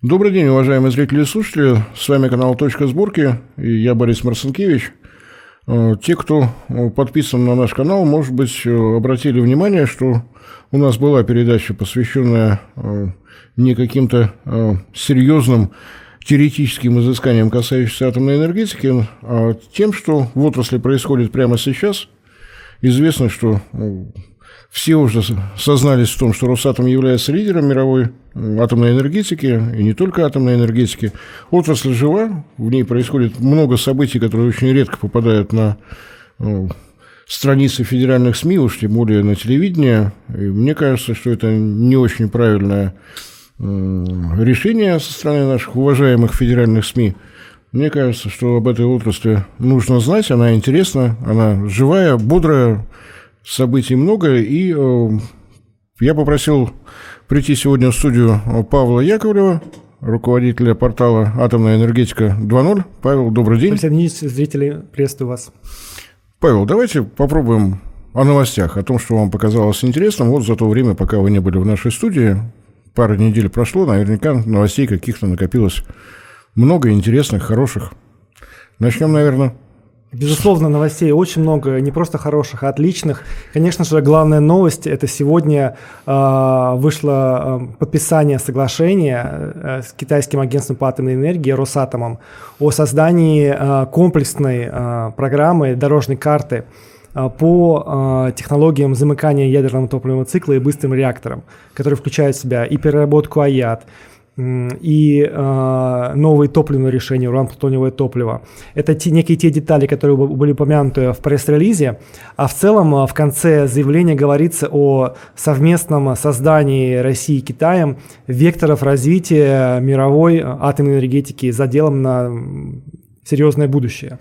Добрый день, уважаемые зрители и слушатели. С вами канал «Точка сборки» и я Борис Марцинкевич. Э, те, кто э, подписан на наш канал, может быть, э, обратили внимание, что у нас была передача, посвященная не каким-то серьезным теоретическим изысканиям, касающимся атомной энергетики, а тем, что в отрасли происходит прямо сейчас. Известно, что все уже сознались в том, что Росатом является лидером мировой атомной энергетики, и не только атомной энергетики. Отрасль жива, в ней происходит много событий, которые очень редко попадают на ну, страницы федеральных СМИ, уж тем более на телевидение. И мне кажется, что это не очень правильное решение со стороны наших уважаемых федеральных СМИ. Мне кажется, что об этой отрасли нужно знать, она интересна, она живая, бодрая, событий много, и э, я попросил прийти сегодня в студию Павла Яковлева, руководителя портала «Атомная энергетика 2.0». Павел, добрый день. Присоединитесь, зрители, приветствую вас. Павел, давайте попробуем о новостях, о том, что вам показалось интересным. Вот за то время, пока вы не были в нашей студии, пара недель прошло, наверняка новостей каких-то накопилось много интересных, хороших. Начнем, наверное, Безусловно, новостей очень много, не просто хороших, а отличных. Конечно же, главная новость – это сегодня э, вышло э, подписание соглашения э, с китайским агентством по атомной энергии Росатомом о создании э, комплексной э, программы дорожной карты по технологиям замыкания ядерного топливного цикла и быстрым реакторам, который включает в себя и переработку АЯД, и э, новые топливные решения, уран-плутониевое топливо. Это те, некие те детали, которые были упомянуты в пресс-релизе, а в целом а, в конце заявления говорится о совместном создании России и Китаем векторов развития мировой атомной энергетики за делом на серьезное будущее.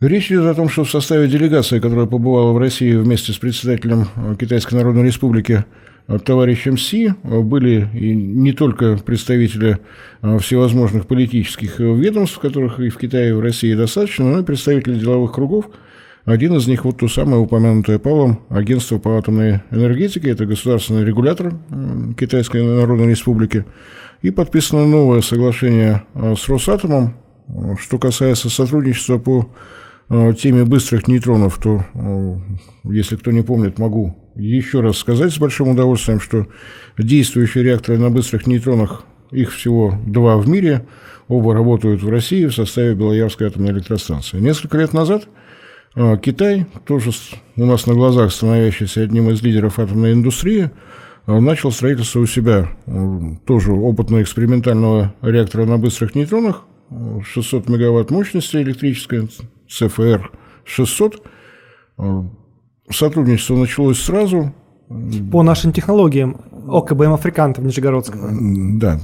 Речь идет о том, что в составе делегации, которая побывала в России вместе с председателем Китайской Народной Республики товарищем Си были не только представители а, всевозможных политических ведомств, которых и в Китае, и в России достаточно, но и представители деловых кругов. Один из них, вот то самое упомянутое Павлом, агентство по атомной энергетике, это государственный регулятор Китайской Народной Республики, и подписано новое соглашение а, с Росатомом, что касается сотрудничества по а, теме быстрых нейтронов, то, если кто не помнит, могу еще раз сказать с большим удовольствием, что действующие реакторы на быстрых нейтронах, их всего два в мире, оба работают в России в составе Белоярской атомной электростанции. Несколько лет назад а, Китай, тоже у нас на глазах становящийся одним из лидеров атомной индустрии, а, начал строительство у себя а, тоже опытно-экспериментального реактора на быстрых нейтронах, 600 мегаватт мощности электрической, ЦФР-600, Сотрудничество началось сразу. По нашим технологиям ОКБМ Африкантов Нижегородского. Да,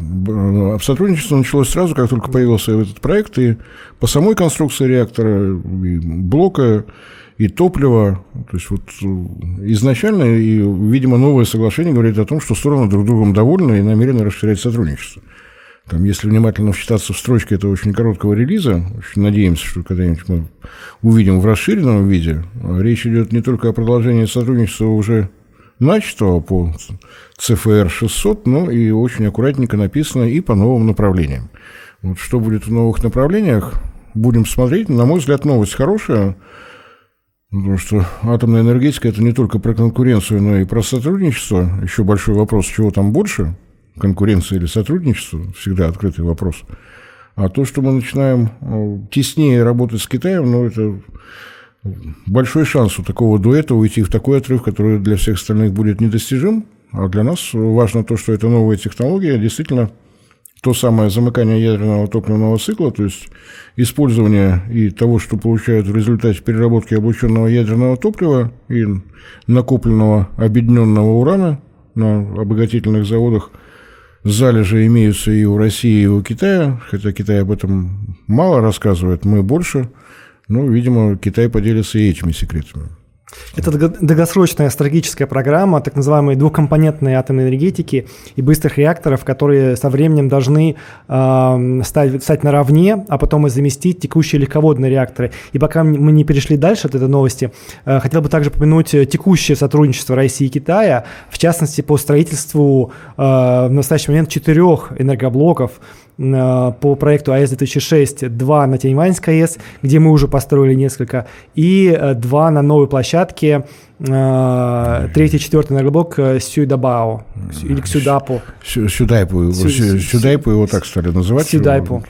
сотрудничество началось сразу, как только появился этот проект, и по самой конструкции реактора, и блока, и топлива. То есть вот изначально, и, видимо, новое соглашение говорит о том, что стороны друг другом довольны и намерены расширять сотрудничество. Там, если внимательно вчитаться в строчки этого очень короткого релиза, очень надеемся, что когда-нибудь мы увидим в расширенном виде, речь идет не только о продолжении сотрудничества уже начатого по ЦФР-600, но и очень аккуратненько написано и по новым направлениям. Вот что будет в новых направлениях, будем смотреть. На мой взгляд, новость хорошая, потому что атомная энергетика – это не только про конкуренцию, но и про сотрудничество. Еще большой вопрос, чего там больше – конкуренция или сотрудничество, всегда открытый вопрос. А то, что мы начинаем э, теснее работать с Китаем, ну, это большой шанс у такого дуэта уйти в такой отрыв, который для всех остальных будет недостижим. А для нас важно то, что это новая технология, действительно то самое замыкание ядерного топливного цикла, то есть использование и того, что получают в результате переработки облученного ядерного топлива и накопленного объединенного урана на обогатительных заводах – Залежи имеются и у России, и у Китая, хотя Китай об этом мало рассказывает, мы больше. Ну, видимо, Китай поделится и этими секретами. Это долгосрочная стратегическая программа так называемой двухкомпонентной атомной энергетики и быстрых реакторов, которые со временем должны э, стать, стать наравне, а потом и заместить текущие легководные реакторы. И пока мы не перешли дальше от этой новости, э, хотел бы также упомянуть текущее сотрудничество России и Китая, в частности по строительству э, в настоящий момент четырех энергоблоков Э, по проекту АЭС-2006 два на Тяньваньской АЭС, где мы уже построили несколько, и э, два на новой площадке, э, третий, четвертый энергоблок Сюдабао, или Сюдапу. Сюдайпу, Сюдайпу его так стали называть. Сюдайпу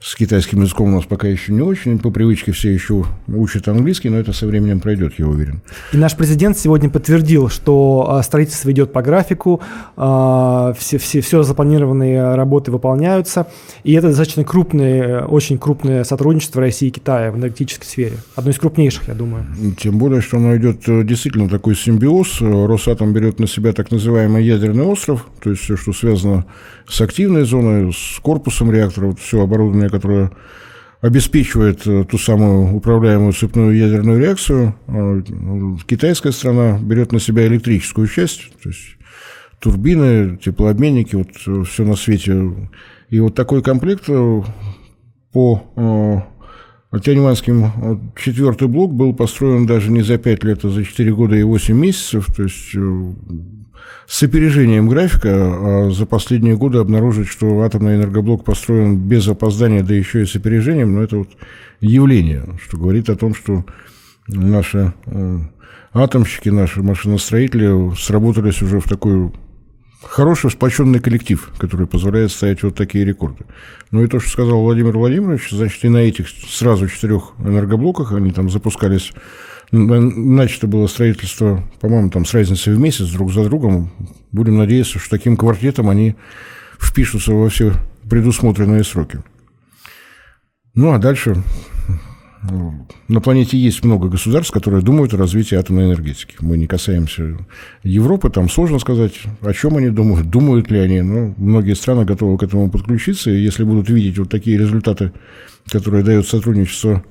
с китайским языком у нас пока еще не очень, по привычке все еще учат английский, но это со временем пройдет, я уверен. И наш президент сегодня подтвердил, что а, строительство идет по графику, а, все, все, все запланированные работы выполняются, и это достаточно крупное, очень крупное сотрудничество России и Китая в энергетической сфере. Одно из крупнейших, я думаю. Тем более, что оно идет э, действительно такой симбиоз. Росатом берет на себя так называемый ядерный остров, то есть все, что связано с активной зоной, с корпусом реактора, вот все оборудование, которое обеспечивает э, ту самую управляемую цепную ядерную реакцию. А, китайская страна берет на себя электрическую часть, то есть турбины, теплообменники, вот э, все на свете. И вот такой комплект э, по Тяньванским четвертый блок был построен даже не за 5 лет, а за 4 года и 8 месяцев. То есть с опережением графика, а за последние годы обнаружить, что атомный энергоблок построен без опоздания, да еще и с опережением, но ну, это вот явление, что говорит о том, что наши э, атомщики, наши машиностроители сработались уже в такой хороший, сплоченный коллектив, который позволяет ставить вот такие рекорды. Ну и то, что сказал Владимир Владимирович, значит, и на этих сразу четырех энергоблоках они там запускались Начато было строительство, по-моему, там с разницей в месяц друг за другом. Будем надеяться, что таким квартетом они впишутся во все предусмотренные сроки. Ну, а дальше на планете есть много государств, которые думают о развитии атомной энергетики. Мы не касаемся Европы, там сложно сказать, о чем они думают, думают ли они. Но многие страны готовы к этому подключиться, и если будут видеть вот такие результаты, которые дает сотрудничество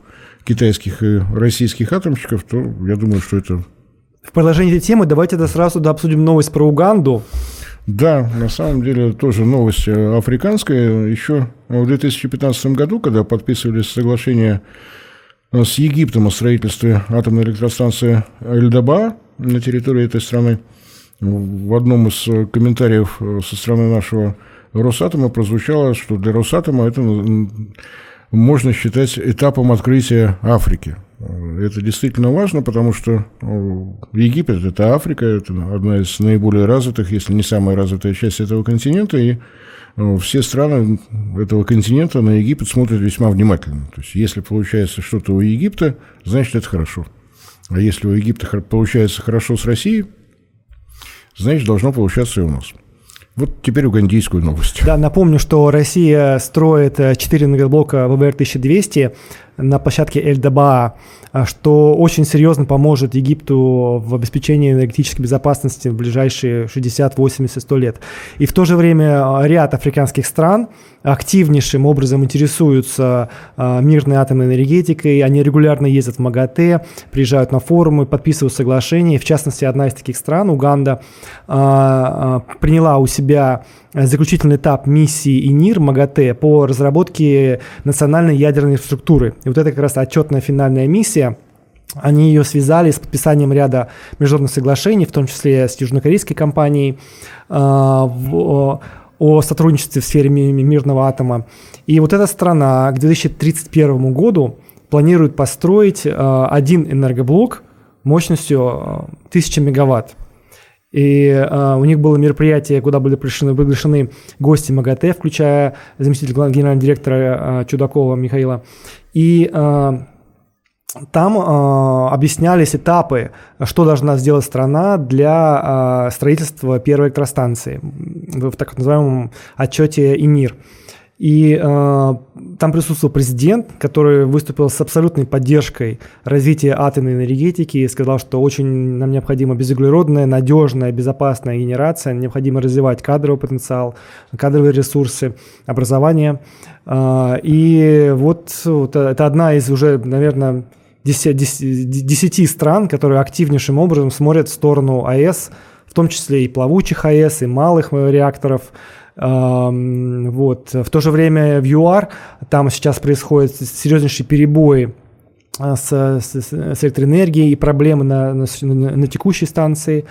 китайских и российских атомщиков, то я думаю, что это... В продолжении этой темы давайте тогда сразу да, обсудим новость про Уганду. Да, на самом деле тоже новость э, африканская. Еще в 2015 году, когда подписывались соглашения э, с Египтом о строительстве атомной электростанции Эльдаба на территории этой страны, в одном из э, комментариев со стороны нашего Росатома прозвучало, что для Росатома это можно считать этапом открытия Африки. Это действительно важно, потому что Египет – это Африка, это одна из наиболее развитых, если не самая развитая часть этого континента, и все страны этого континента на Египет смотрят весьма внимательно. То есть, если получается что-то у Египта, значит, это хорошо. А если у Египта получается хорошо с Россией, значит, должно получаться и у нас. Вот теперь угандийскую новость. Да, напомню, что Россия строит 4 э, энергоблока ВВР-1200 на площадке Эль-Даба, а, что очень серьезно поможет Египту в обеспечении энергетической безопасности в ближайшие 60, 80, 100 лет. И в то же время а, ряд африканских стран активнейшим образом интересуются а, мирной атомной энергетикой, они регулярно ездят в МАГАТЭ, приезжают на форумы, подписывают соглашения. В частности, одна из таких стран, Уганда, приняла у себя заключительный этап миссии ИНИР МАГАТЭ по разработке национальной ядерной инфраструктуры. И вот это как раз отчетная финальная миссия. Они ее связали с подписанием ряда международных соглашений, в том числе с южнокорейской компанией, в, о сотрудничестве в сфере мирного атома. И вот эта страна к 2031 году планирует построить э, один энергоблок мощностью 1000 мегаватт. И э, у них было мероприятие, куда были приглашены, приглашены гости МАГАТЭ, включая заместителя генерального директора э, Чудакова Михаила. И э, там э, объяснялись этапы, что должна сделать страна для э, строительства первой электростанции в так называемом отчете ИНИР. И э, там присутствовал президент, который выступил с абсолютной поддержкой развития атомной энергетики и сказал, что очень нам необходима безуглеродная, надежная, безопасная генерация, необходимо развивать кадровый потенциал, кадровые ресурсы, образование. Э, и вот, вот это одна из уже, наверное, 10, стран, которые активнейшим образом смотрят в сторону АЭС, том числе и плавучих АЭС, и малых реакторов. Вот. В то же время в ЮАР там сейчас происходят серьезнейшие перебои а, с, с, с электроэнергией и проблемы на, на, на текущей станции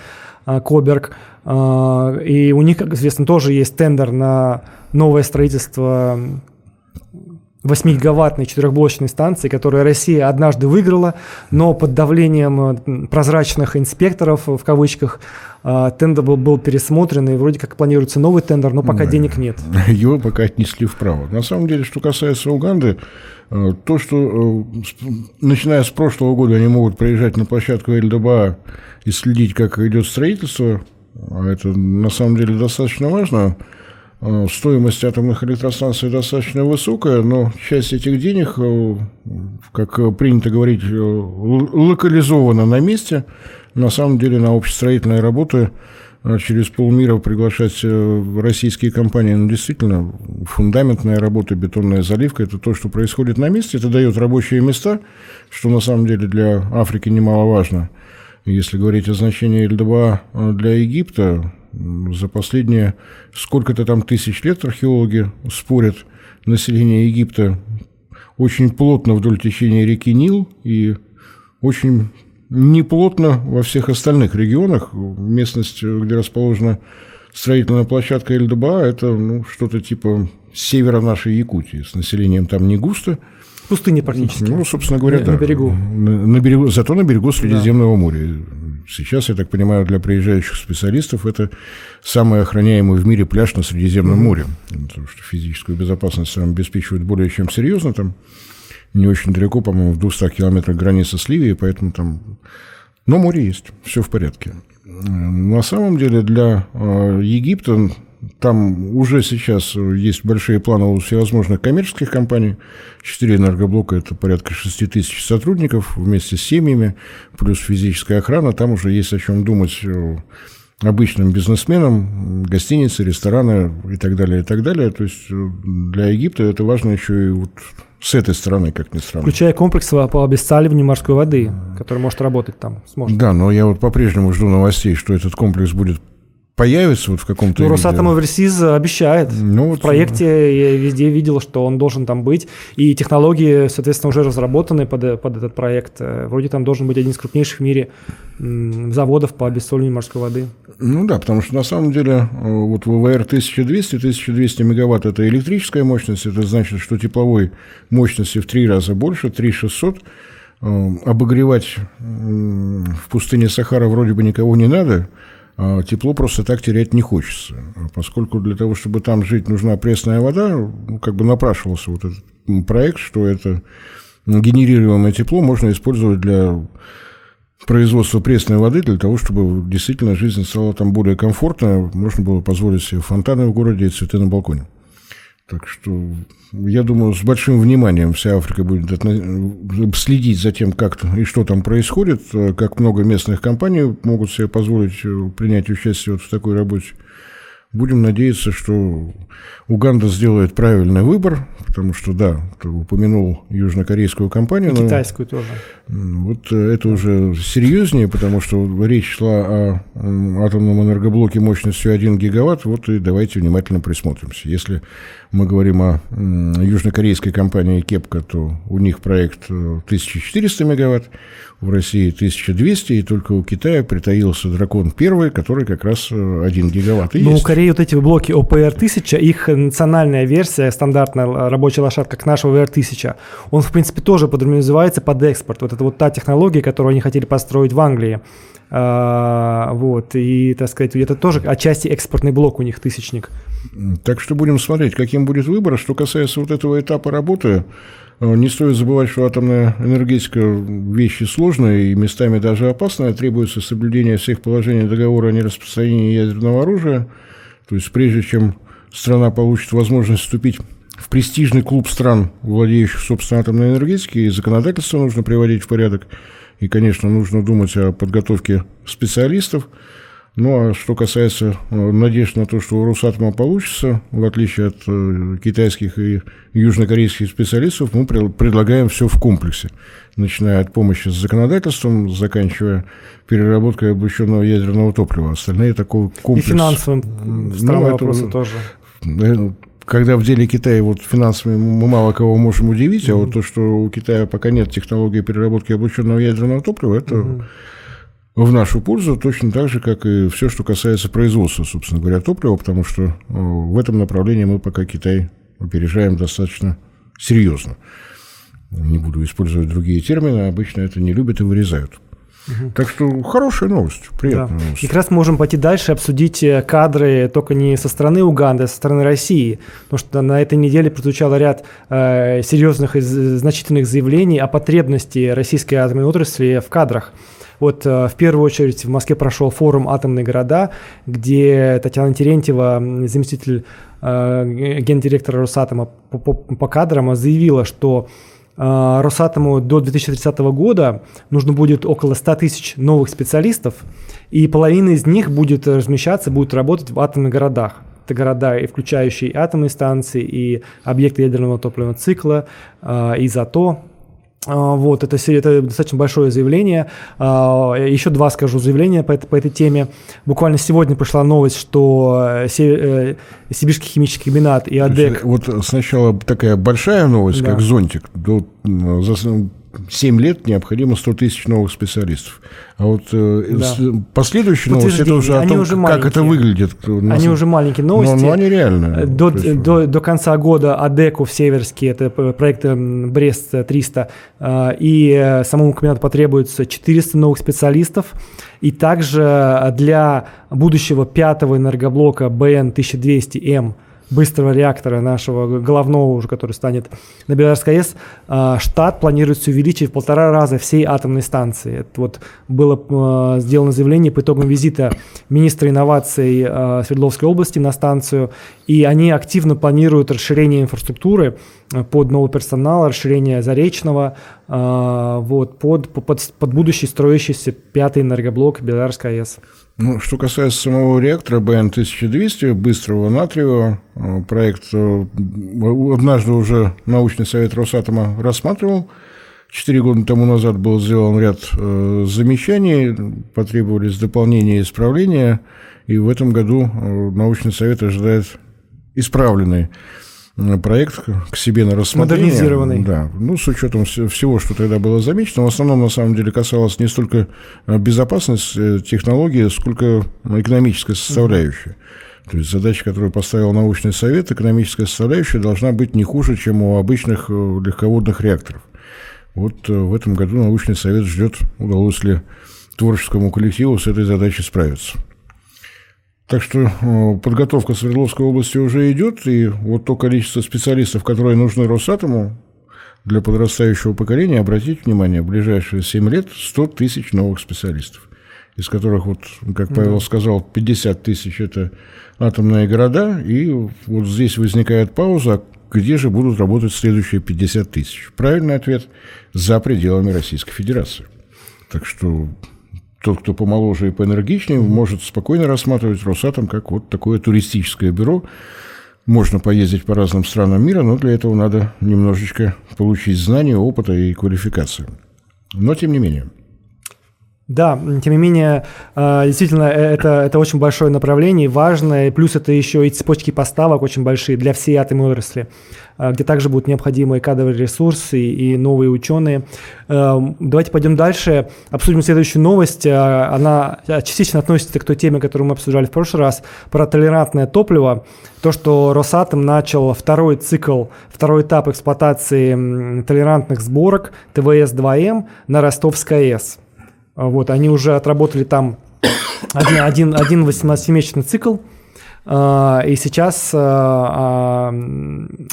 а, Коберг. А, и у них, как известно, тоже есть тендер на новое строительство 8-гигаваттной четырехблочной станции, которую Россия однажды выиграла, но под давлением прозрачных инспекторов, в кавычках, тендер был, был пересмотрен, и вроде как планируется новый тендер, но пока да. денег нет. Его пока отнесли вправо. На самом деле, что касается Уганды, Э, то, что э, начиная с прошлого года они могут приезжать на площадку ЛДБА и следить, как идет строительство, а это на самом деле достаточно важно. Э, стоимость атомных электростанций достаточно высокая, но часть этих денег, как принято говорить, локализована на месте. На самом деле на общестроительные работы – а через полмира приглашать э, российские компании, ну, действительно, фундаментная работа, бетонная заливка, это то, что происходит на месте, это дает рабочие места, что на самом деле для Африки немаловажно. Если говорить о значении ЛДБА э, для Египта, за последние сколько-то там тысяч лет археологи спорят, население Египта очень плотно вдоль течения реки Нил и очень неплотно во всех остальных регионах. Местность, где расположена строительная площадка Эльдоба, это ну, что-то типа севера нашей Якутии. С населением там не густо. Пустыня практически. Ну, собственно говоря, на, да. На берегу. На, на берегу. Зато на берегу Средиземного да. моря. Сейчас, я так понимаю, для приезжающих специалистов это самый охраняемый в мире пляж на Средиземном море. Потому что физическую безопасность там обеспечивают более чем серьезно. Там не очень далеко, по-моему, в 200 километрах границы с Ливией, поэтому там... Но море есть, все в порядке. На самом деле для э, Египта там уже сейчас есть большие планы у всевозможных коммерческих компаний. Четыре энергоблока – это порядка 6 тысяч сотрудников вместе с семьями, плюс физическая охрана. Там уже есть о чем думать э, обычным бизнесменам, гостиницы, рестораны и так далее, и так далее. То есть э, для Египта это важно еще и вот с этой стороны, как ни странно. Включая комплекс по обесцаливанию морской воды, который может работать там. Сможет. Да, но я вот по-прежнему жду новостей, что этот комплекс будет появится вот в каком-то Ну, Росатом Оверсиз обещает. Ну, вот... В проекте я везде видел, что он должен там быть. И технологии, соответственно, уже разработаны под, под этот проект. Вроде там должен быть один из крупнейших в мире заводов по обессоливанию морской воды. Ну да, потому что на самом деле э, вот ВВР 1200, 1200 мегаватт – это электрическая мощность, это значит, что тепловой мощности в три раза больше, 3600. Э, обогревать в пустыне Сахара вроде бы никого не надо – тепло просто так терять не хочется. Поскольку для того, чтобы там жить, нужна пресная вода, как бы напрашивался вот этот проект, что это генерируемое тепло можно использовать для производства пресной воды для того, чтобы действительно жизнь стала там более комфортной, можно было позволить себе фонтаны в городе и цветы на балконе. Так что я думаю, с большим вниманием вся Африка будет следить за тем, как и что там происходит, как много местных компаний могут себе позволить э, принять участие вот в такой работе. Будем надеяться, что Уганда сделает правильный выбор, потому что, да, ты упомянул южнокорейскую компанию. И китайскую тоже. Вот э, это уже серьезнее, потому что речь шла о атомном энергоблоке мощностью 1 гигаватт. Вот и давайте внимательно присмотримся. Если мы говорим о южнокорейской компании Кепка, то у них проект 1400 э, мегаватт, в России 1200, и только у Китая притаился дракон первый, который как раз 1 э, гигаватт. И ну, есть. у Кореи вот эти блоки ОПР-1000, их национальная версия, стандартная рабочая лошадка, как нашего VR-1000, он, в принципе, тоже подразумевается под экспорт. Вот это вот та технология, которую они хотели построить в Англии. А, вот, и, так сказать, это тоже отчасти экспортный блок у них, тысячник. Так что будем смотреть, каким будет выбор. Что касается вот этого этапа работы, э, не стоит забывать, что атомная энергетика – вещь сложная и местами даже опасная. Требуется соблюдение всех положений договора о нераспространении ядерного оружия. То есть прежде чем страна получит возможность вступить в престижный клуб стран, владеющих, собственно, атомной энергетикой, и законодательство нужно приводить в порядок. И, конечно, нужно думать о подготовке специалистов – Ну, а что касается надежд на то, что у Росатома получится, в отличие от китайских и южнокорейских специалистов, мы предлагаем все в комплексе, начиная от помощи с законодательством, заканчивая переработкой обученного ядерного топлива. Остальные такой комплекс... И финансовым ну, вопросы тоже когда в деле Китая вот финансами мы мало кого можем удивить, mm-hmm. а вот то, что у Китая пока нет технологии переработки облученного ядерного топлива, это mm-hmm. В нашу пользу точно так же, как и все, что касается производства, собственно говоря, топлива, потому что э, в этом направлении мы пока Китай опережаем достаточно серьезно. Не буду использовать другие термины, обычно это не любят и вырезают. Угу. Так что хорошая новость, приятная да. новость. И как раз можем пойти дальше, обсудить э, кадры только не со стороны Уганды, а со стороны России. Потому что на этой неделе прозвучал ряд э, серьезных и значительных заявлений о потребности российской атомной отрасли в кадрах. Вот э, в первую очередь в Москве прошел форум «Атомные города», где Татьяна Терентьева, заместитель э, гендиректора Росатома по, по, по кадрам, заявила, что Росатому до 2030 года нужно будет около 100 тысяч новых специалистов, и половина из них будет размещаться, будет работать в атомных городах. Это города, и включающие атомные станции, и объекты ядерного топливного цикла, а, и ЗАТО, а, вот, это, это достаточно большое заявление. А, еще два скажу заявления по, по этой теме. Буквально сегодня пришла новость, что э, э, Сибирский химический комбинат и АДЭК... Вот сначала такая большая новость, да. как зонтик, до, 7 лет необходимо 100 тысяч новых специалистов. А вот э, да. последующие новости, это уже о том, уже как это выглядит. Они уже маленькие новости. Но, но они реальные. До, до, до конца года АДЭКу в Северске, это проект Брест-300, э, и э, самому комбинату потребуется 400 новых специалистов. И также для будущего пятого энергоблока БН-1200М – быстрого реактора нашего головного уже, который станет на Белорусской АЭС, а, штат планируется увеличить в полтора раза всей атомной станции. Это вот было а, сделано заявление по итогам визита министра инноваций а, Свердловской области на станцию, и они активно планируют расширение инфраструктуры под новый персонал, расширение Заречного, вот, под, под, под будущий строящийся пятый энергоблок Белорусской АЭС. Ну, что касается самого реактора БН-1200, быстрого натриевого, э, проект э, однажды уже научный совет Росатома рассматривал. Четыре года тому назад был сделан ряд э, замечаний, потребовались дополнения и исправления, и в этом году научный совет ожидает исправленный проект к себе на рассмотрение. Модернизированный. Да, ну, с учетом всего, что тогда было замечено. В основном, на самом деле, касалось не столько э, безопасности э, технологии, сколько экономической составляющей. То есть задача, которую поставил научный совет, экономическая составляющая должна быть не хуже, чем у обычных э, легководных реакторов. Вот в этом году научный совет ждет, удалось ли творческому коллективу с этой задачей справиться. Так что э, подготовка Свердловской области уже идет, и вот то количество специалистов, которые нужны Росатому для подрастающего поколения, обратите внимание, в ближайшие 7 лет 100 тысяч новых специалистов, из которых, вот, как Павел сказал, 50 тысяч – это атомные города, и вот здесь возникает пауза, где же будут работать следующие 50 тысяч? Правильный ответ – за пределами Российской Федерации. Так что тот, кто помоложе и поэнергичнее, может спокойно рассматривать Росатом как вот такое туристическое бюро. Можно поездить по разным странам мира, но для этого надо немножечко получить знания, опыта и квалификацию. Но тем не менее. Да, тем не менее, а, действительно, э, это, это очень большое направление, важное, плюс это еще и цепочки поставок очень большие для всей атомной отрасли, а, где также будут необходимые кадровые ресурсы и новые ученые. А, давайте пойдем дальше, обсудим следующую новость. Она частично относится к той теме, которую мы обсуждали в прошлый раз, про толерантное топливо. То, что Росатом начал второй цикл, второй этап эксплуатации толерантных сборок ТВС-2М на Ростовской АЭС. А вот, они уже отработали там один, один, один 18-месячный цикл, и сейчас а,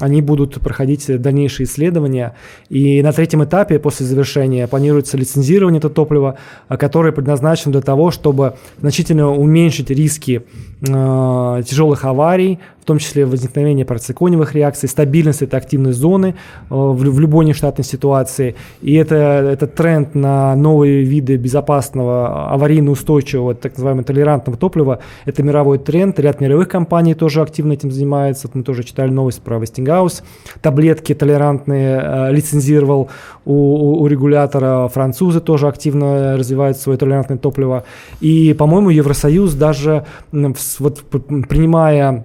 они будут проходить дальнейшие исследования. И на третьем этапе после завершения планируется лицензирование этого топлива, которое предназначено для того, чтобы значительно уменьшить риски тяжелых аварий, в том числе возникновение парациконевых реакций, стабильность этой активной зоны в, любой нештатной ситуации. И это, этот тренд на новые виды безопасного, аварийно устойчивого, так называемого толерантного топлива, это мировой тренд. Ряд мировых компаний тоже активно этим занимается. Мы тоже читали новость про Westinghouse. Таблетки толерантные э, лицензировал у, у, регулятора. Французы тоже активно развивают свое толерантное топливо. И, по-моему, Евросоюз даже вот, принимая э,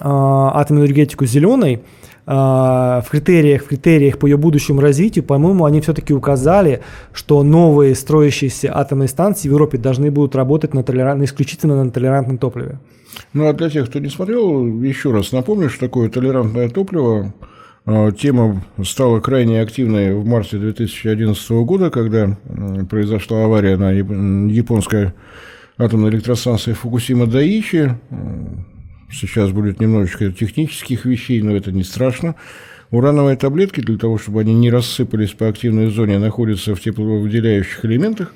атомную энергетику зеленой, в критериях, в критериях по ее будущему развитию, по-моему, они все-таки указали, что новые строящиеся атомные станции в Европе должны будут работать на толерант, исключительно на толерантном топливе. Ну, а для тех, кто не смотрел, еще раз напомню, что такое толерантное топливо. А, тема стала крайне активной в марте 2011 года, когда произошла авария на японской атомной электростанции Фукусима-Даичи. Сейчас будет немножечко технических вещей, но это не страшно. Урановые таблетки, для того, чтобы они не рассыпались по активной зоне, находятся в тепловыделяющих элементах.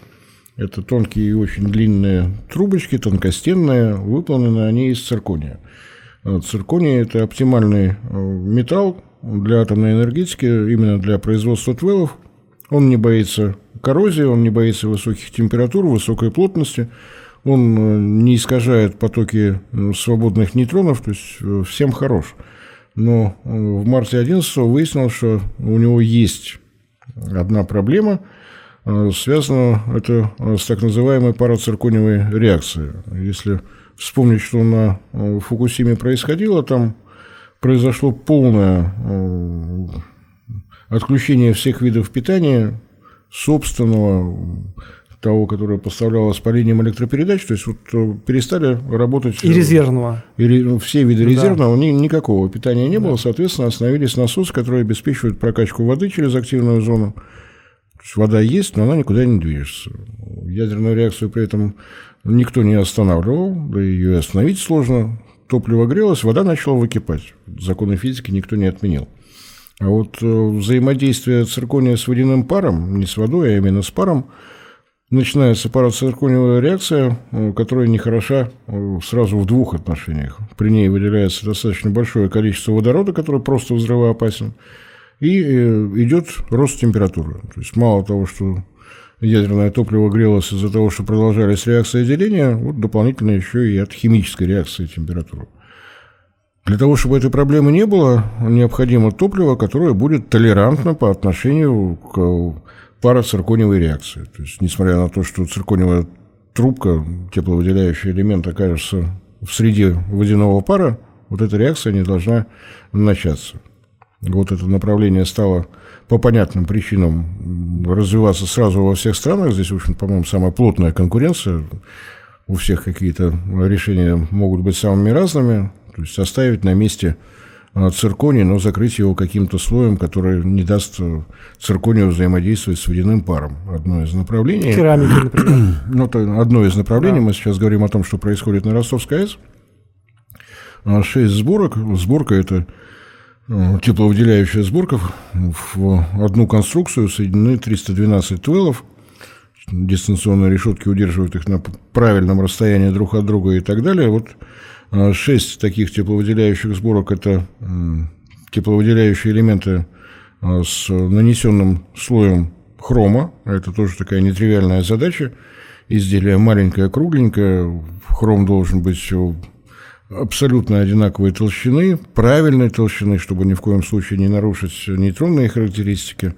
Это тонкие и очень длинные трубочки, тонкостенные, выполнены они из циркония. Цирконий – это оптимальный э, металл для атомной энергетики, именно для производства твелов. Он не боится коррозии, он не боится высоких температур, высокой плотности – он э, не искажает потоки э, свободных нейтронов, то есть э, всем хорош. Но в марте 11 выяснилось, что у него есть одна проблема, связана это с так называемой парациркониевой реакцией. Если вспомнить, что на Фукусиме происходило, там произошло полное отключение всех видов питания, собственного, того, которое поставлялось по линиям электропередач, то есть вот э, перестали работать... И резервного. Или ну, все виды резервного, да. ни, никакого питания не да. было, соответственно, остановились насосы, которые обеспечивают прокачку воды через активную зону. То есть вода есть, но она никуда не движется. Ядерную реакцию при этом никто не останавливал, да и ее остановить сложно. Топливо грелось, вода начала выкипать. Законы физики никто не отменил. А вот э, взаимодействие циркония с водяным паром, не с водой, а именно с паром, начинается парациркониевая реакция, э, которая нехороша э, сразу в двух отношениях. При ней выделяется достаточно большое количество водорода, который просто взрывоопасен, и э, идет рост температуры. То есть мало того, что ядерное топливо грелось из-за того, что продолжались реакции деления, вот дополнительно еще и от химической реакции температуры. Для того, чтобы этой проблемы не было, необходимо топливо, которое будет толерантно по отношению к пара циркониевой реакции. То есть, несмотря на то, что циркониевая трубка, тепловыделяющий элемент, окажется в среде водяного пара, вот эта реакция не должна начаться. Вот это направление стало по понятным причинам развиваться сразу во всех странах. Здесь, в общем, по-моему, самая плотная конкуренция. У всех какие-то решения могут быть самыми разными. То есть оставить на месте цирконий, но закрыть его каким-то слоем, который не даст э, цирконию взаимодействовать с водяным паром. Одно из направлений. Керамики, например. Ну, это одно из направлений. Да. Мы сейчас говорим о том, что происходит на Ростовской АЭС. А, шесть сборок. Сборка – это э, тепловыделяющая сборка. В одну конструкцию соединены 312 твелов. Дистанционные решетки удерживают их на правильном расстоянии друг от друга и так далее. Вот шесть таких тепловыделяющих сборок – это тепловыделяющие элементы а, с нанесенным слоем хрома. Это тоже такая нетривиальная задача. Изделие маленькое, кругленькое. Хром должен быть абсолютно одинаковой толщины, правильной толщины, чтобы ни в коем случае не нарушить нейтронные характеристики.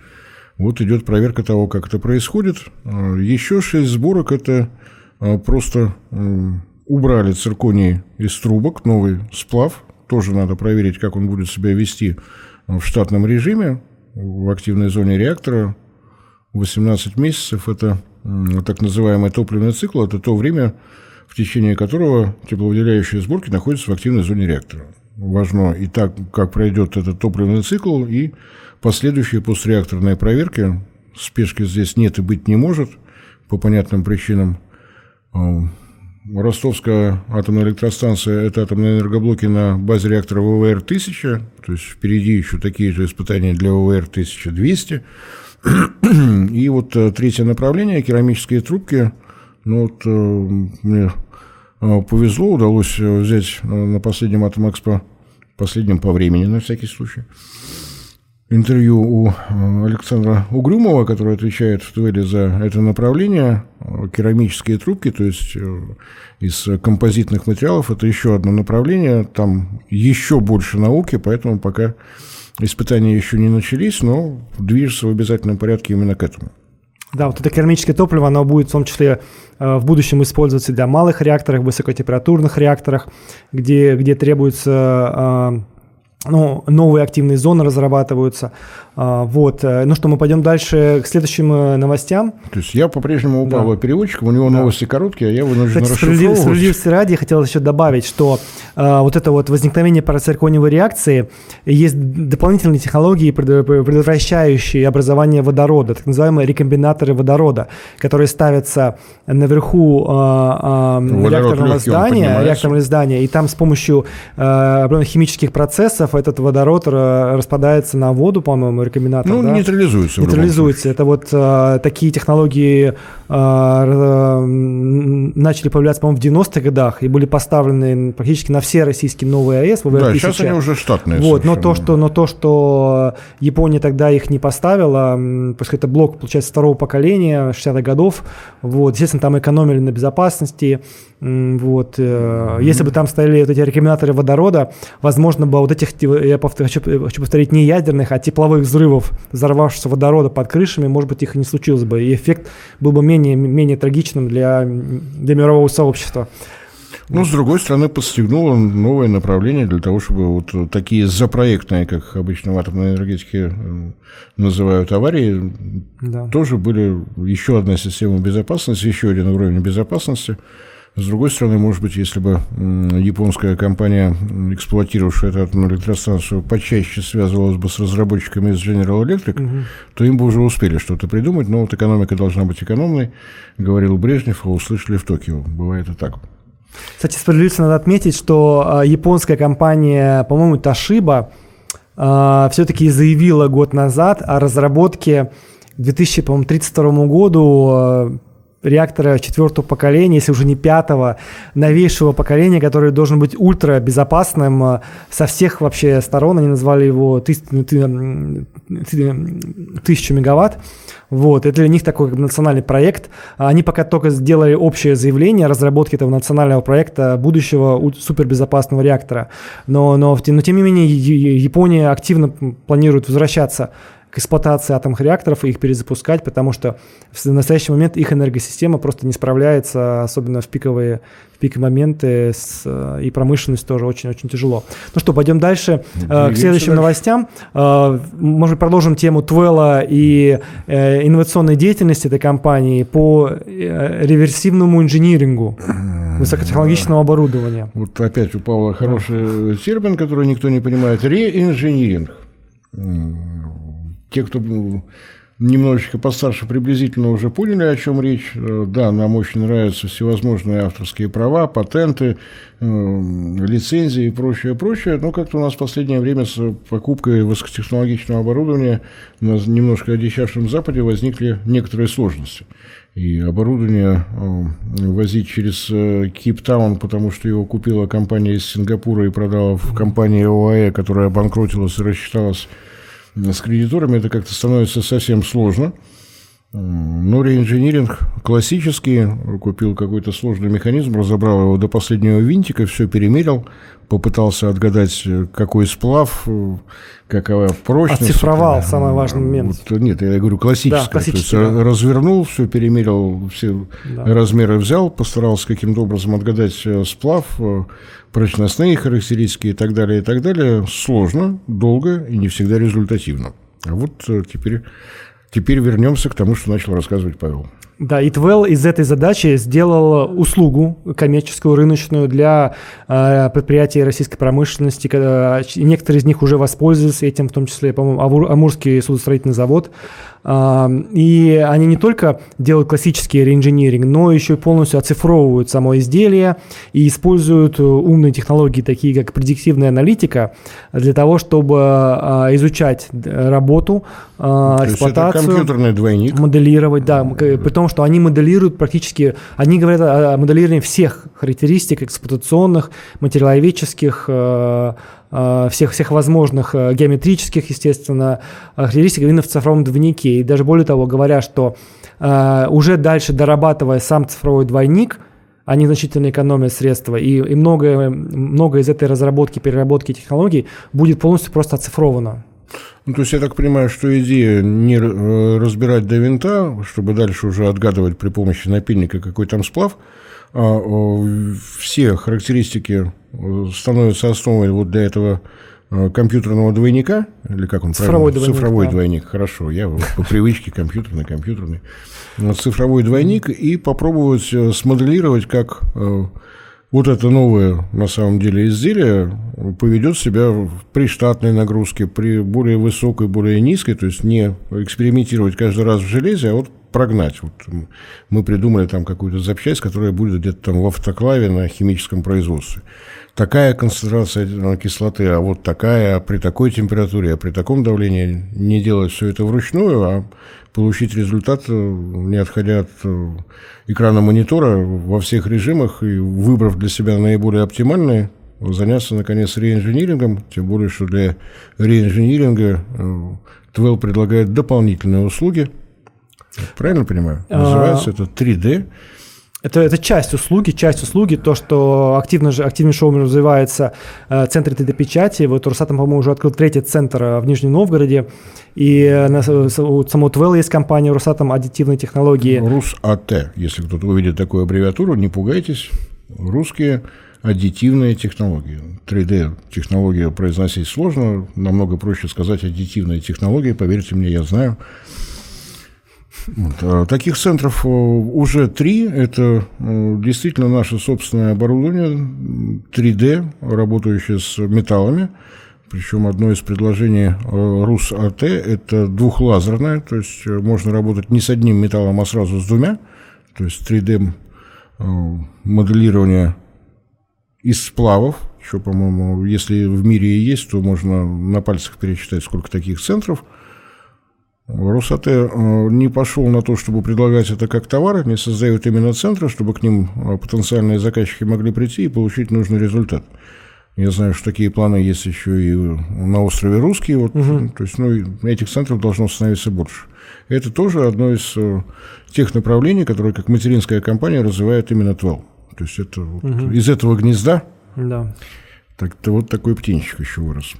Вот идет проверка того, как это происходит. А, еще шесть сборок – это просто убрали цирконий из трубок, новый сплав. Тоже надо проверить, как он будет себя вести в штатном режиме, в активной зоне реактора. 18 месяцев – это так называемый топливный цикл, это то время, в течение которого тепловыделяющие сборки находятся в активной зоне реактора. Важно и так, как пройдет этот топливный цикл, и последующие постреакторные проверки. Спешки здесь нет и быть не может по понятным причинам. Ростовская атомная электростанция – это атомные энергоблоки на базе реактора ВВР-1000, то есть впереди еще такие же испытания для ВВР-1200. И вот э, третье направление – керамические трубки. Ну вот э, мне э, повезло, удалось взять на последнем Атом-Экспо, последнем по времени, на всякий случай – интервью у э, Александра Угрюмова, который отвечает в дуэли за это направление. Керамические трубки, то есть э, из композитных материалов, это еще одно направление. Там еще больше науки, поэтому пока испытания еще не начались, но движется в обязательном порядке именно к этому. Да, вот это керамическое топливо, оно будет в том числе э, в будущем использоваться для малых реакторов, высокотемпературных реакторах, где, где требуется ну, новые активные зоны разрабатываются. А, вот. Э, ну что, мы пойдем дальше к следующим э, новостям. То есть я по-прежнему у Павла да. переводчиком, у него да. новости короткие, а я вынужден Кстати, расшифровывать. Справедливости ради, я хотел еще добавить, что э, вот это вот возникновение парациркониевой реакции, есть дополнительные технологии, предотвращающие образование водорода, так называемые рекомбинаторы водорода, которые ставятся наверху э, э, реакторного здания, реакторного здания, и там с помощью э, химических процессов этот водород распадается на воду, по-моему, рекомендатор. Ну, да? нейтрализуется. Нейтрализуется. Это вот а, такие технологии а, начали появляться, по-моему, в 90-х годах и были поставлены практически на все российские новые АЭС. Да, сейчас они уже штатные. Вот, но то, что, но то, что Япония тогда их не поставила, поскольку это блок, получается, второго поколения, 60-х годов, вот, естественно, там экономили на безопасности, вот. Mm-hmm. Если бы там стояли вот эти рекомбинаторы водорода, возможно бы вот этих, я хочу, хочу повторить, не ядерных, а тепловых взрывов взорвавшегося водорода под крышами, может быть, их и не случилось бы. И эффект был бы менее, менее трагичным для, для мирового сообщества. Ну, с другой стороны, подстегнуло новое направление для того, чтобы вот такие запроектные, как обычно в атомной энергетике э, называют аварии, да. тоже были еще одна система безопасности, еще один уровень безопасности – с другой стороны, может быть, если бы японская компания, эксплуатировавшая эту атомную электростанцию, почаще связывалась бы с разработчиками из General Electric, угу. то им бы уже успели что-то придумать. Но вот экономика должна быть экономной, говорил Брежнев, а услышали в Токио. Бывает и так. Кстати, справедливости надо отметить, что а, японская компания, по-моему, Toshiba, а, все-таки заявила год назад о разработке к 2032 году а, реактора четвертого поколения, если уже не пятого, новейшего поколения, который должен быть ультра безопасным э, со всех вообще сторон. Они назвали его ну, тысячу мегаватт. Вот, это для них такой как бы, национальный проект. Они пока только сделали общее заявление о разработке этого национального проекта будущего супербезопасного реактора. Но, но, но тем не менее Япония активно планирует возвращаться к эксплуатации атомных реакторов и их перезапускать, потому что в настоящий момент их энергосистема просто не справляется, особенно в пиковые, в пиковые моменты, с, и промышленность тоже очень-очень тяжело. Ну что, пойдем дальше э, к следующим дальше. новостям. Э, может продолжим тему Твелла и э, инновационной деятельности этой компании по реверсивному инжинирингу высокотехнологичного оборудования. Вот опять у Павла хороший термин, который никто не понимает. Реинжиниринг те, кто немножечко постарше приблизительно уже поняли, о чем речь. Э, да, нам очень нравятся всевозможные авторские права, патенты, э, лицензии и прочее, прочее. Но как-то у нас в последнее время с покупкой высокотехнологичного оборудования на немножко одичавшем Западе возникли некоторые сложности. И оборудование э, возить через Кейптаун, потому что его купила компания из Сингапура и продала в компании ОАЭ, которая обанкротилась и рассчиталась с кредиторами это как-то становится совсем сложно. Но реинжиниринг классический, купил какой-то сложный механизм, разобрал его до последнего винтика, все перемерил, попытался отгадать, какой сплав, какова прочность. Оцифровал это, самый важный момент. Вот, нет, я говорю классический. Да, классический то есть да. развернул, все перемерил, все да. размеры взял, постарался каким-то образом отгадать э, сплав, э, прочностные характеристики и так далее, и так далее. Сложно, долго и не всегда результативно. А вот э, теперь Теперь вернемся к тому, что начал рассказывать Павел. Да, Твел из этой задачи сделал услугу коммерческую, рыночную для э, предприятий российской промышленности. Когда, некоторые из них уже воспользовались этим, в том числе, по-моему, Амурский судостроительный завод. И они не только делают классический реинжиниринг, но еще и полностью оцифровывают само изделие и используют э, умные технологии, такие как предиктивная аналитика, для того, чтобы а, изучать работу, а, То эксплуатацию. это компьютерный двойник. Моделировать, да. При том, что они моделируют практически, они говорят о моделировании всех характеристик эксплуатационных, материаловедческих, э, Э, всех, всех возможных э, геометрических, естественно, характеристик именно в цифровом двойнике. И даже более того, говоря, что э, уже дальше дорабатывая сам цифровой двойник, они значительно экономят средства, и, и многое, многое из этой разработки, переработки технологий будет полностью просто оцифровано. Ну, то есть я так понимаю, что идея не разбирать до винта, чтобы дальше уже отгадывать при помощи напильника какой там сплав, а все характеристики становится основой вот для этого э, компьютерного двойника, или как он цифровой правильно? Двойник, цифровой да. двойник, хорошо, я по привычке компьютерный, компьютерный. Цифровой двойник и попробовать э, смоделировать, как э, вот это новое, на самом деле, изделие поведет себя при штатной нагрузке, при более высокой, более низкой, то есть не экспериментировать каждый раз в железе, а вот прогнать. Вот мы придумали там какую-то запчасть, которая будет где-то там в автоклаве на химическом производстве такая концентрация кислоты, а вот такая, а при такой температуре, а при таком давлении не делать все это вручную, а получить результат, э, не отходя от э, экрана монитора во всех режимах и выбрав для себя наиболее оптимальные, заняться, наконец, реинжинирингом, тем более, что для реинжиниринга Твел предлагает дополнительные услуги. Правильно понимаю? Называется это 3D. Это, это часть услуги, часть услуги, то, что активно же, активнее шоу развивается э, центр 3D-печати. Вот Росатом, по-моему, уже открыл третий центр э, в Нижнем Новгороде. И на, у самого Твелла есть компания Росатом аддитивной технологии. РусАТ, если кто-то увидит такую аббревиатуру, не пугайтесь. Русские аддитивные технологии. 3D-технологию произносить сложно, намного проще сказать аддитивные технологии, поверьте мне, я знаю. А таких центров э, уже три. Это э, действительно наше собственное оборудование 3D, работающее с металлами. Причем одно из предложений э, РУС-АТ – это двухлазерное, то есть можно работать не с одним металлом, а сразу с двумя. То есть 3D моделирование из сплавов, еще, по-моему, если в мире и есть, то можно на пальцах пересчитать, сколько таких центров – Росате э, не пошел на то, чтобы предлагать это как товар, они создают именно центры, чтобы к ним э, потенциальные заказчики могли прийти и получить нужный результат. Я знаю, что такие планы есть еще и на острове Русский, вот, угу. то есть ну, этих центров должно становиться больше. Это тоже одно из э, тех направлений, которые как материнская компания развивает именно ТВЭЛ. То есть это угу. вот из этого гнезда да. так, вот такой птенчик еще вырос.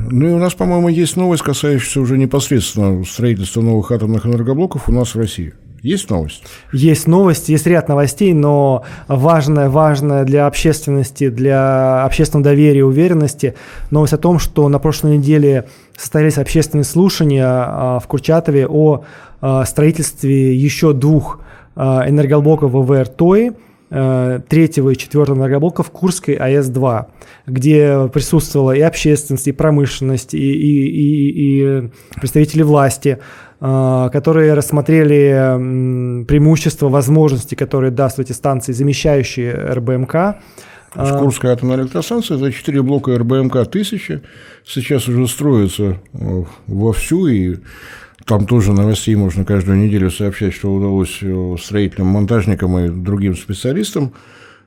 Ну и у нас, по-моему, есть новость, касающаяся уже непосредственно строительства новых атомных энергоблоков у нас в России. Есть новость? Есть новость, есть ряд новостей, но важная, важная для общественности, для общественного доверия и уверенности новость о том, что на прошлой неделе состоялись общественные слушания а, в Курчатове о а, строительстве еще двух а, энергоблоков ВВР ТОИ – третьего и четвертого энергоблока в Курской АЭС-2, где присутствовала и общественность, и промышленность, и, и, и, и представители власти, э, которые рассмотрели преимущества, возможности, которые даст эти станции, замещающие РБМК. Курская атомная электростанция – это четыре блока РБМК-1000, сейчас уже строятся э, вовсю, и там тоже новостей можно каждую неделю сообщать, что удалось э, строительным монтажникам и другим специалистам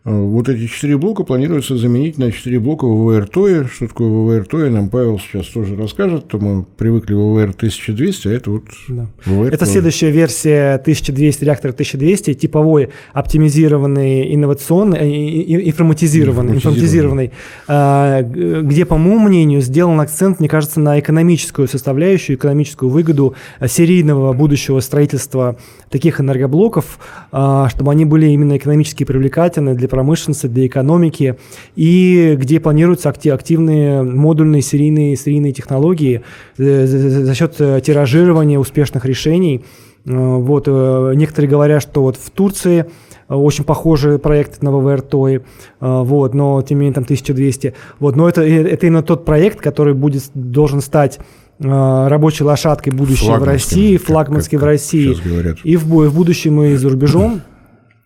вот эти четыре блока планируется заменить на четыре блока ВВР ТОИ. Что такое ВВР ТОИ, нам Павел сейчас тоже расскажет. То мы привыкли ВВР 1200, а это вот да. ВВР Это следующая версия 1200, реактор 1200, типовой, оптимизированный, инновационный, э, информатизированный, информатизированный, а, где, по моему мнению, сделан акцент, мне кажется, на экономическую составляющую, экономическую выгоду серийного будущего строительства таких энергоблоков, а, чтобы они были именно экономически привлекательны для промышленности, для экономики, и где планируются активные модульные серийные, серийные технологии э, за счет э, тиражирования успешных решений Вот, некоторые говорят, что вот в Турции очень похожий проект на ВВР ТОИ, вот, но тем не менее там 1200. Вот, но это, это именно тот проект, который будет, должен стать рабочей лошадкой будущего в России, флагманской в России, и в, в будущем и за рубежом.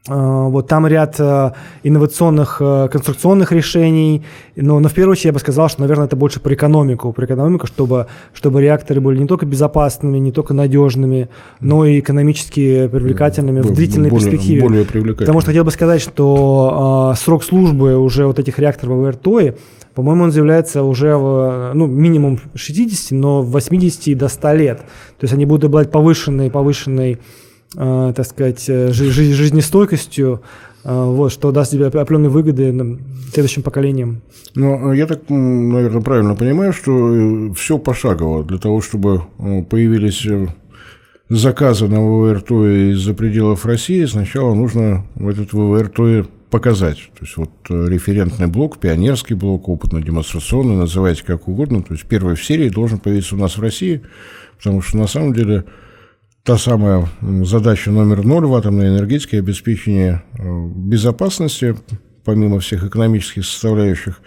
Э, вот там ряд э, инновационных э, конструкционных решений, но, но в первую очередь я бы сказал, что, наверное, это больше про экономику, про экономику, чтобы, чтобы реакторы были не только безопасными, не только надежными, но и экономически привлекательными в длительной более, перспективе. Более привлекательными. Потому что хотел бы сказать, что э, срок службы уже вот этих реакторов в РТОИ, по-моему, он заявляется уже в, ну, минимум 60, но в 80 до 100 лет. То есть они будут обладать повышенной, повышенной э, так сказать, э, жи- жизнестойкостью, э, вот, что даст тебе определенные выгоды следующим поколениям. Ну, я так, наверное, правильно понимаю, что все пошагово для того, чтобы появились заказы на ВВР ТОИ из-за пределов России, сначала нужно этот ВВР ТОИ показать. То есть вот референтный блок, пионерский блок, опытно-демонстрационный, называйте как угодно. То есть первый в серии должен появиться у нас в России, потому что на самом деле та самая задача номер ноль в атомной энергетике – обеспечение э, безопасности, помимо всех экономических составляющих.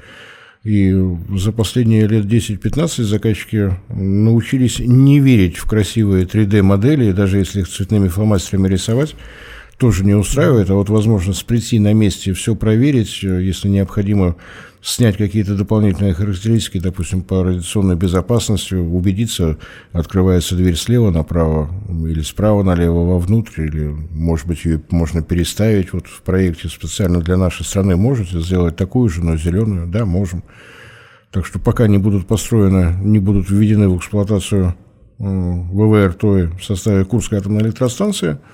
И за последние лет 10-15 заказчики научились не верить в красивые 3D-модели, даже если их цветными фломастерами рисовать, тоже не устраивает, а вот возможность прийти на месте, все проверить, э, если необходимо снять какие-то дополнительные характеристики, допустим, по радиационной безопасности, убедиться, открывается дверь слева направо или справа налево вовнутрь, или, может быть, ее можно переставить. Вот в проекте специально для нашей страны можете сделать такую же, но зеленую? Да, можем. Так что пока не будут построены, не будут введены в эксплуатацию э, ВВР ТОИ в составе Курской атомной электростанции –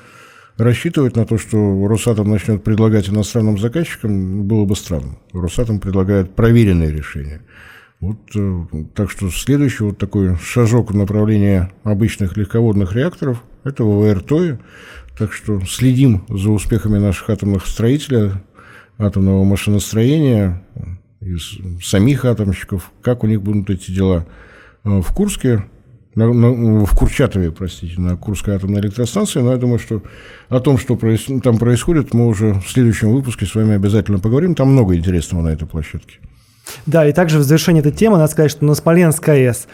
рассчитывать на то, что Росатом начнет предлагать иностранным заказчикам, было бы странно. Росатом предлагает проверенные решения. Вот, э, так что следующий вот такой шажок в направлении обычных легководных реакторов – это ВВР ТОИ. Так что следим за успехами наших атомных строителей, атомного машиностроения, из самих атомщиков, как у них будут эти дела. Э, в Курске на, на, в Курчатове, простите, на Курской атомной электростанции. Но я думаю, что о том, что проис, там происходит, мы уже в следующем выпуске с вами обязательно поговорим. Там много интересного на этой площадке. Да, и также в завершении этой темы надо сказать, что на Смоленск АЭС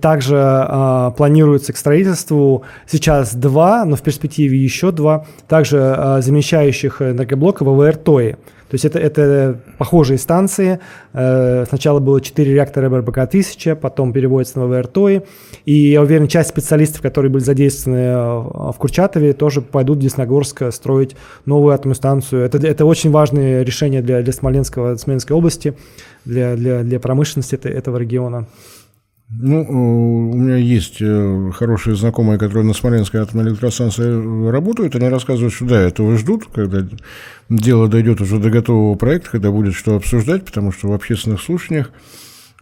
также э, планируется к строительству сейчас два, но в перспективе еще два, также э, замещающих энергоблока ВВР ТОИ. То есть это, это похожие станции. Э, сначала было 4 реактора РБК-1000, потом переводится на ВРТОИ. И я уверен, часть специалистов, которые были задействованы э, в Курчатове, тоже пойдут в Десногорск строить новую атомную станцию. Это, это очень важное решение для, для Смоленского, Смоленской области, для, для, для промышленности этого региона. Ну, э, у меня есть э, хорошие знакомые, которые на Смоленской атомной электростанции работают. Они рассказывают, что да, этого ждут, когда дело дойдет уже до готового проекта, когда будет что обсуждать, потому что в общественных слушаниях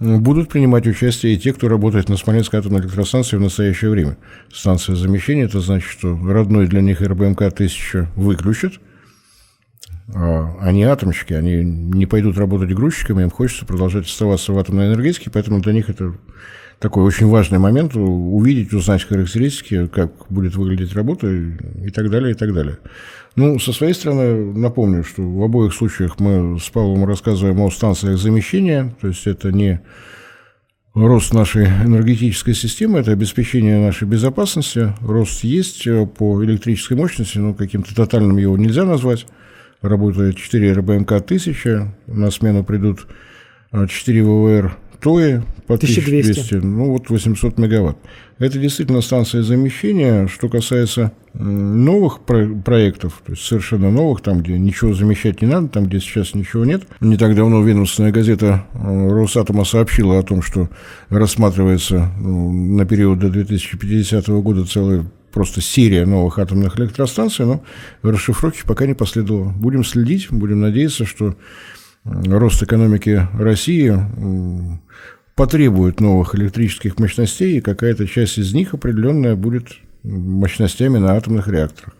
э, будут принимать участие и те, кто работает на Смоленской атомной электростанции в настоящее время. Станция замещения, это значит, что родной для них РБМК-1000 выключат, они атомщики, они не пойдут работать грузчиками, им хочется продолжать оставаться в атомной энергетике, поэтому для них это такой очень важный момент увидеть, узнать характеристики, как будет выглядеть работа и так далее, и так далее. Ну, со своей стороны, напомню, что в обоих случаях мы с Павлом рассказываем о станциях замещения, то есть это не рост нашей энергетической системы, это обеспечение нашей безопасности. Рост есть по электрической мощности, но каким-то тотальным его нельзя назвать. Работает 4 РБМК 1000, на смену придут 4 ВВР ТОИ по 1200. 1200, ну вот 800 мегаватт. Это действительно станция замещения. Что касается новых про- проектов, то есть совершенно новых, там, где ничего замещать не надо, там, где сейчас ничего нет. Не так давно ведомственная газета э, Росатома сообщила о том, что рассматривается ну, на период до 2050 года целая просто серия новых атомных электростанций, но расшифровки пока не последовало. Будем следить, будем надеяться, что рост экономики России потребует новых электрических мощностей, и какая-то часть из них определенная будет мощностями на атомных реакторах.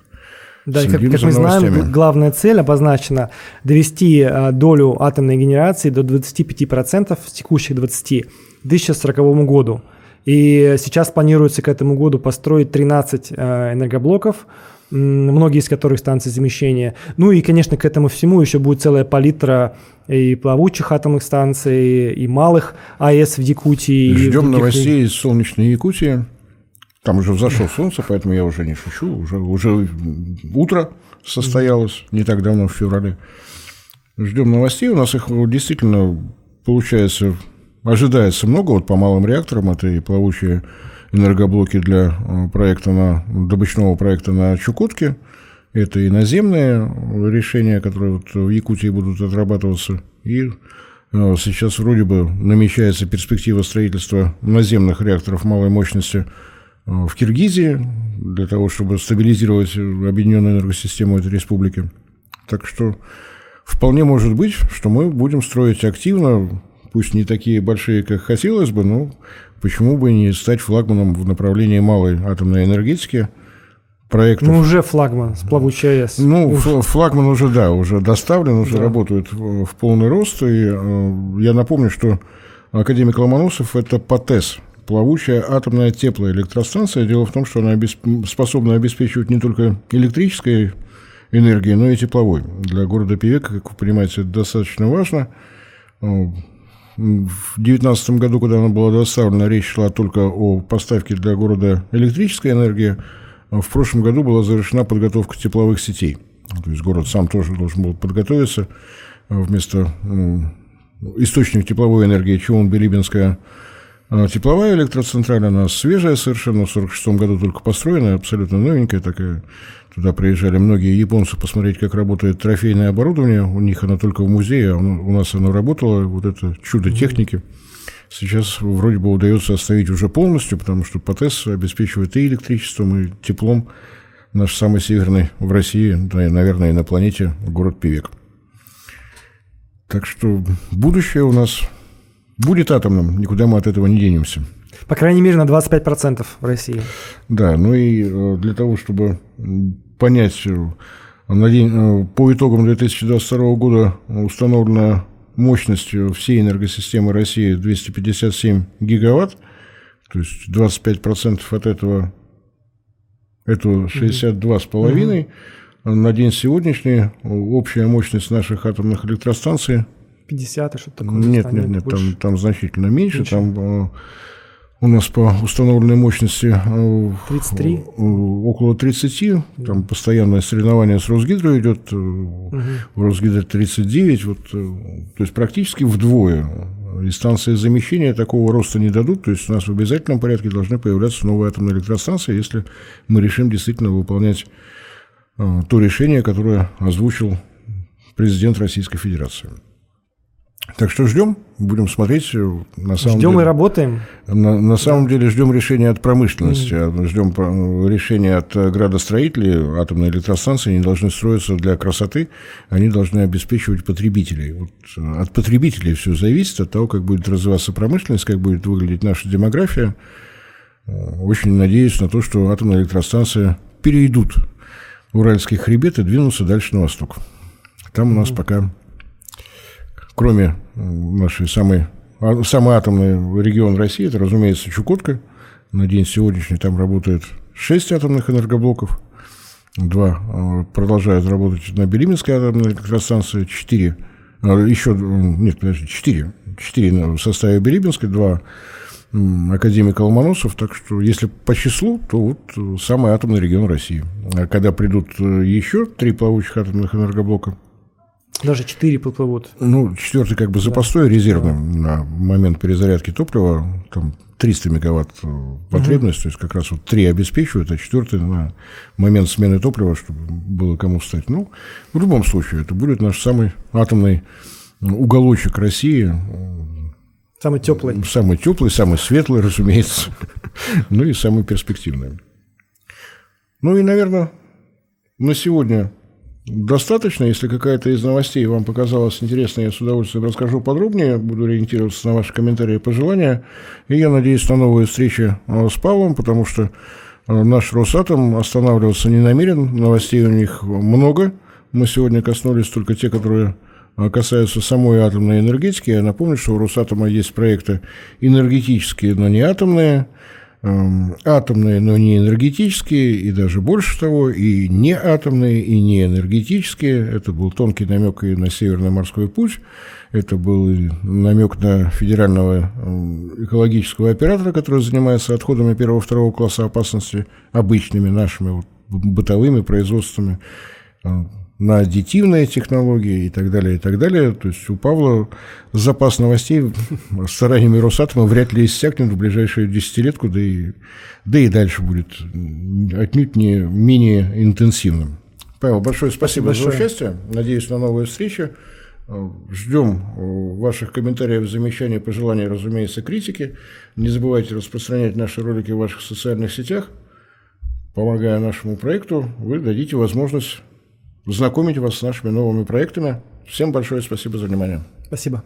Да, как, как мы знаем, главная цель обозначена довести а, долю атомной генерации до 25% с текущих 20 к 2040 году. И сейчас планируется к этому году построить 13 э, энергоблоков, многие из которых станции замещения. Ну и, конечно, к этому всему еще будет целая палитра и плавучих атомных станций, и малых АЭС в Якутии. Ждем новостей из солнечной Якутии. Там уже взошло солнце, поэтому я уже не шучу. Уже, уже утро состоялось не так давно, в феврале. Ждем новостей. У нас их действительно получается, ожидается много. Вот по малым реакторам это и плавучие энергоблоки для э, проекта на, добычного проекта на Чукотке. Это и наземные решения, которые вот в Якутии будут отрабатываться. И э, сейчас вроде бы намечается перспектива строительства наземных реакторов малой мощности э, в Киргизии для того, чтобы стабилизировать объединенную энергосистему этой республики. Так что вполне может быть, что мы будем строить активно, пусть не такие большие, как хотелось бы, но почему бы не стать флагманом в направлении малой атомной энергетики проектов. Ну, уже флагман с плавучей АЭС. Ну, Уж. флагман уже, да, уже доставлен, уже да. работает в, полный рост. И э, я напомню, что академик Ломоносов – это ПАТЭС, плавучая атомная теплоэлектростанция. Дело в том, что она обесп... способна обеспечивать не только электрической энергией, но и тепловой. Для города Певек, как вы понимаете, это достаточно важно. В 2019 году, когда она была доставлена, речь шла только о поставке для города электрической энергии. В прошлом году была завершена подготовка тепловых сетей. То есть город сам тоже должен был подготовиться вместо источник тепловой энергии Чулан-Билибинская тепловая электроцентраль, она свежая совершенно, в 1946 году только построенная, абсолютно новенькая такая. Туда приезжали многие японцы посмотреть, как работает трофейное оборудование. У них оно только в музее, а у нас оно работало. Вот это чудо техники. Сейчас вроде бы удается оставить уже полностью, потому что ПАТЭС обеспечивает и электричеством, и теплом наш самый северный в России, да, и, наверное, и на планете город Певек. Так что будущее у нас будет атомным, никуда мы от этого не денемся. По крайней мере, на 25% в России. Да, ну и э, для того, чтобы понять, э, на день, э, по итогам 2022 года установлена мощность всей энергосистемы России 257 гигаватт, то есть 25% от этого это 62,5. Mm-hmm. На день сегодняшний общая мощность наших атомных электростанций 50 и что-то такое? Нет, нет, нет, там, там значительно меньше. меньше. Там у нас по установленной мощности 33? Э, около 30. Там постоянное соревнование с Росгидро идет. Угу. В Росгидро 39. Вот, э, то есть практически вдвое. И станции замещения такого роста не дадут. То есть у нас в обязательном порядке должны появляться новые атомные электростанции, если мы решим действительно выполнять то решение, которое озвучил президент Российской Федерации. Так что ждем, будем смотреть. Э, на самом ждем деле, и работаем. На, на самом да. деле ждем решения от промышленности, mm. ждем решения от э, градостроителей. Атомные электростанции не должны строиться для красоты, они должны обеспечивать потребителей. Вот э, от потребителей все зависит, от того, как будет развиваться промышленность, как будет выглядеть наша демография. Очень надеюсь на то, что атомные электростанции перейдут Уральский хребет и двинутся дальше на восток. Там у нас mm. пока кроме нашей самой, а, самый атомный регион России, это, разумеется, Чукотка. На день сегодняшний там работает 6 атомных энергоблоков. Два а, продолжают работать на Белименской атомной электростанции, четыре, а, еще, нет, подожди, четыре, четыре в составе Белибинской, два академика Ломоносов, так что если по числу, то вот самый атомный регион России. А когда придут э, еще три плавучих атомных энергоблока, даже четыре поплывут. Ну, четвертый как бы запасной, да. резервный да. на момент перезарядки топлива. Там 300 мегаватт потребность, угу. то есть как раз вот три обеспечивают, а четвертый на момент смены топлива, чтобы было кому встать. Ну, в любом случае, это будет наш самый атомный уголочек России. Самый теплый. Самый теплый, самый светлый, разумеется. ну и самый перспективный. Ну и, наверное, на сегодня Достаточно, если какая-то из новостей вам показалась интересной, я с удовольствием расскажу подробнее, буду ориентироваться на ваши комментарии и пожелания. И я надеюсь на новые встречи э, с Павлом, потому что э, наш Росатом останавливаться не намерен, новостей у них много. Мы сегодня коснулись только те, которые а, касаются самой атомной энергетики. Я напомню, что у Росатома есть проекты энергетические, но не атомные, атомные, но не энергетические, и даже больше того, и не атомные, и не энергетические. Это был тонкий намек и на Северный морской путь, это был намек на федерального эм, экологического оператора, который занимается отходами первого-второго класса опасности, обычными нашими вот, бытовыми производствами на аддитивные технологии и так далее, и так далее. То есть у Павла запас новостей стараниями Росатома вряд ли иссякнет в ближайшую десятилетку, да и, да и дальше будет отнюдь не менее интенсивным. Павел, большое спасибо большое. за участие. Надеюсь на новые встречи. Ждем ваших комментариев, замечаний, пожеланий, разумеется, критики. Не забывайте распространять наши ролики в ваших социальных сетях. Помогая нашему проекту, вы дадите возможность знакомить вас с нашими новыми проектами. Всем большое спасибо за внимание. Спасибо.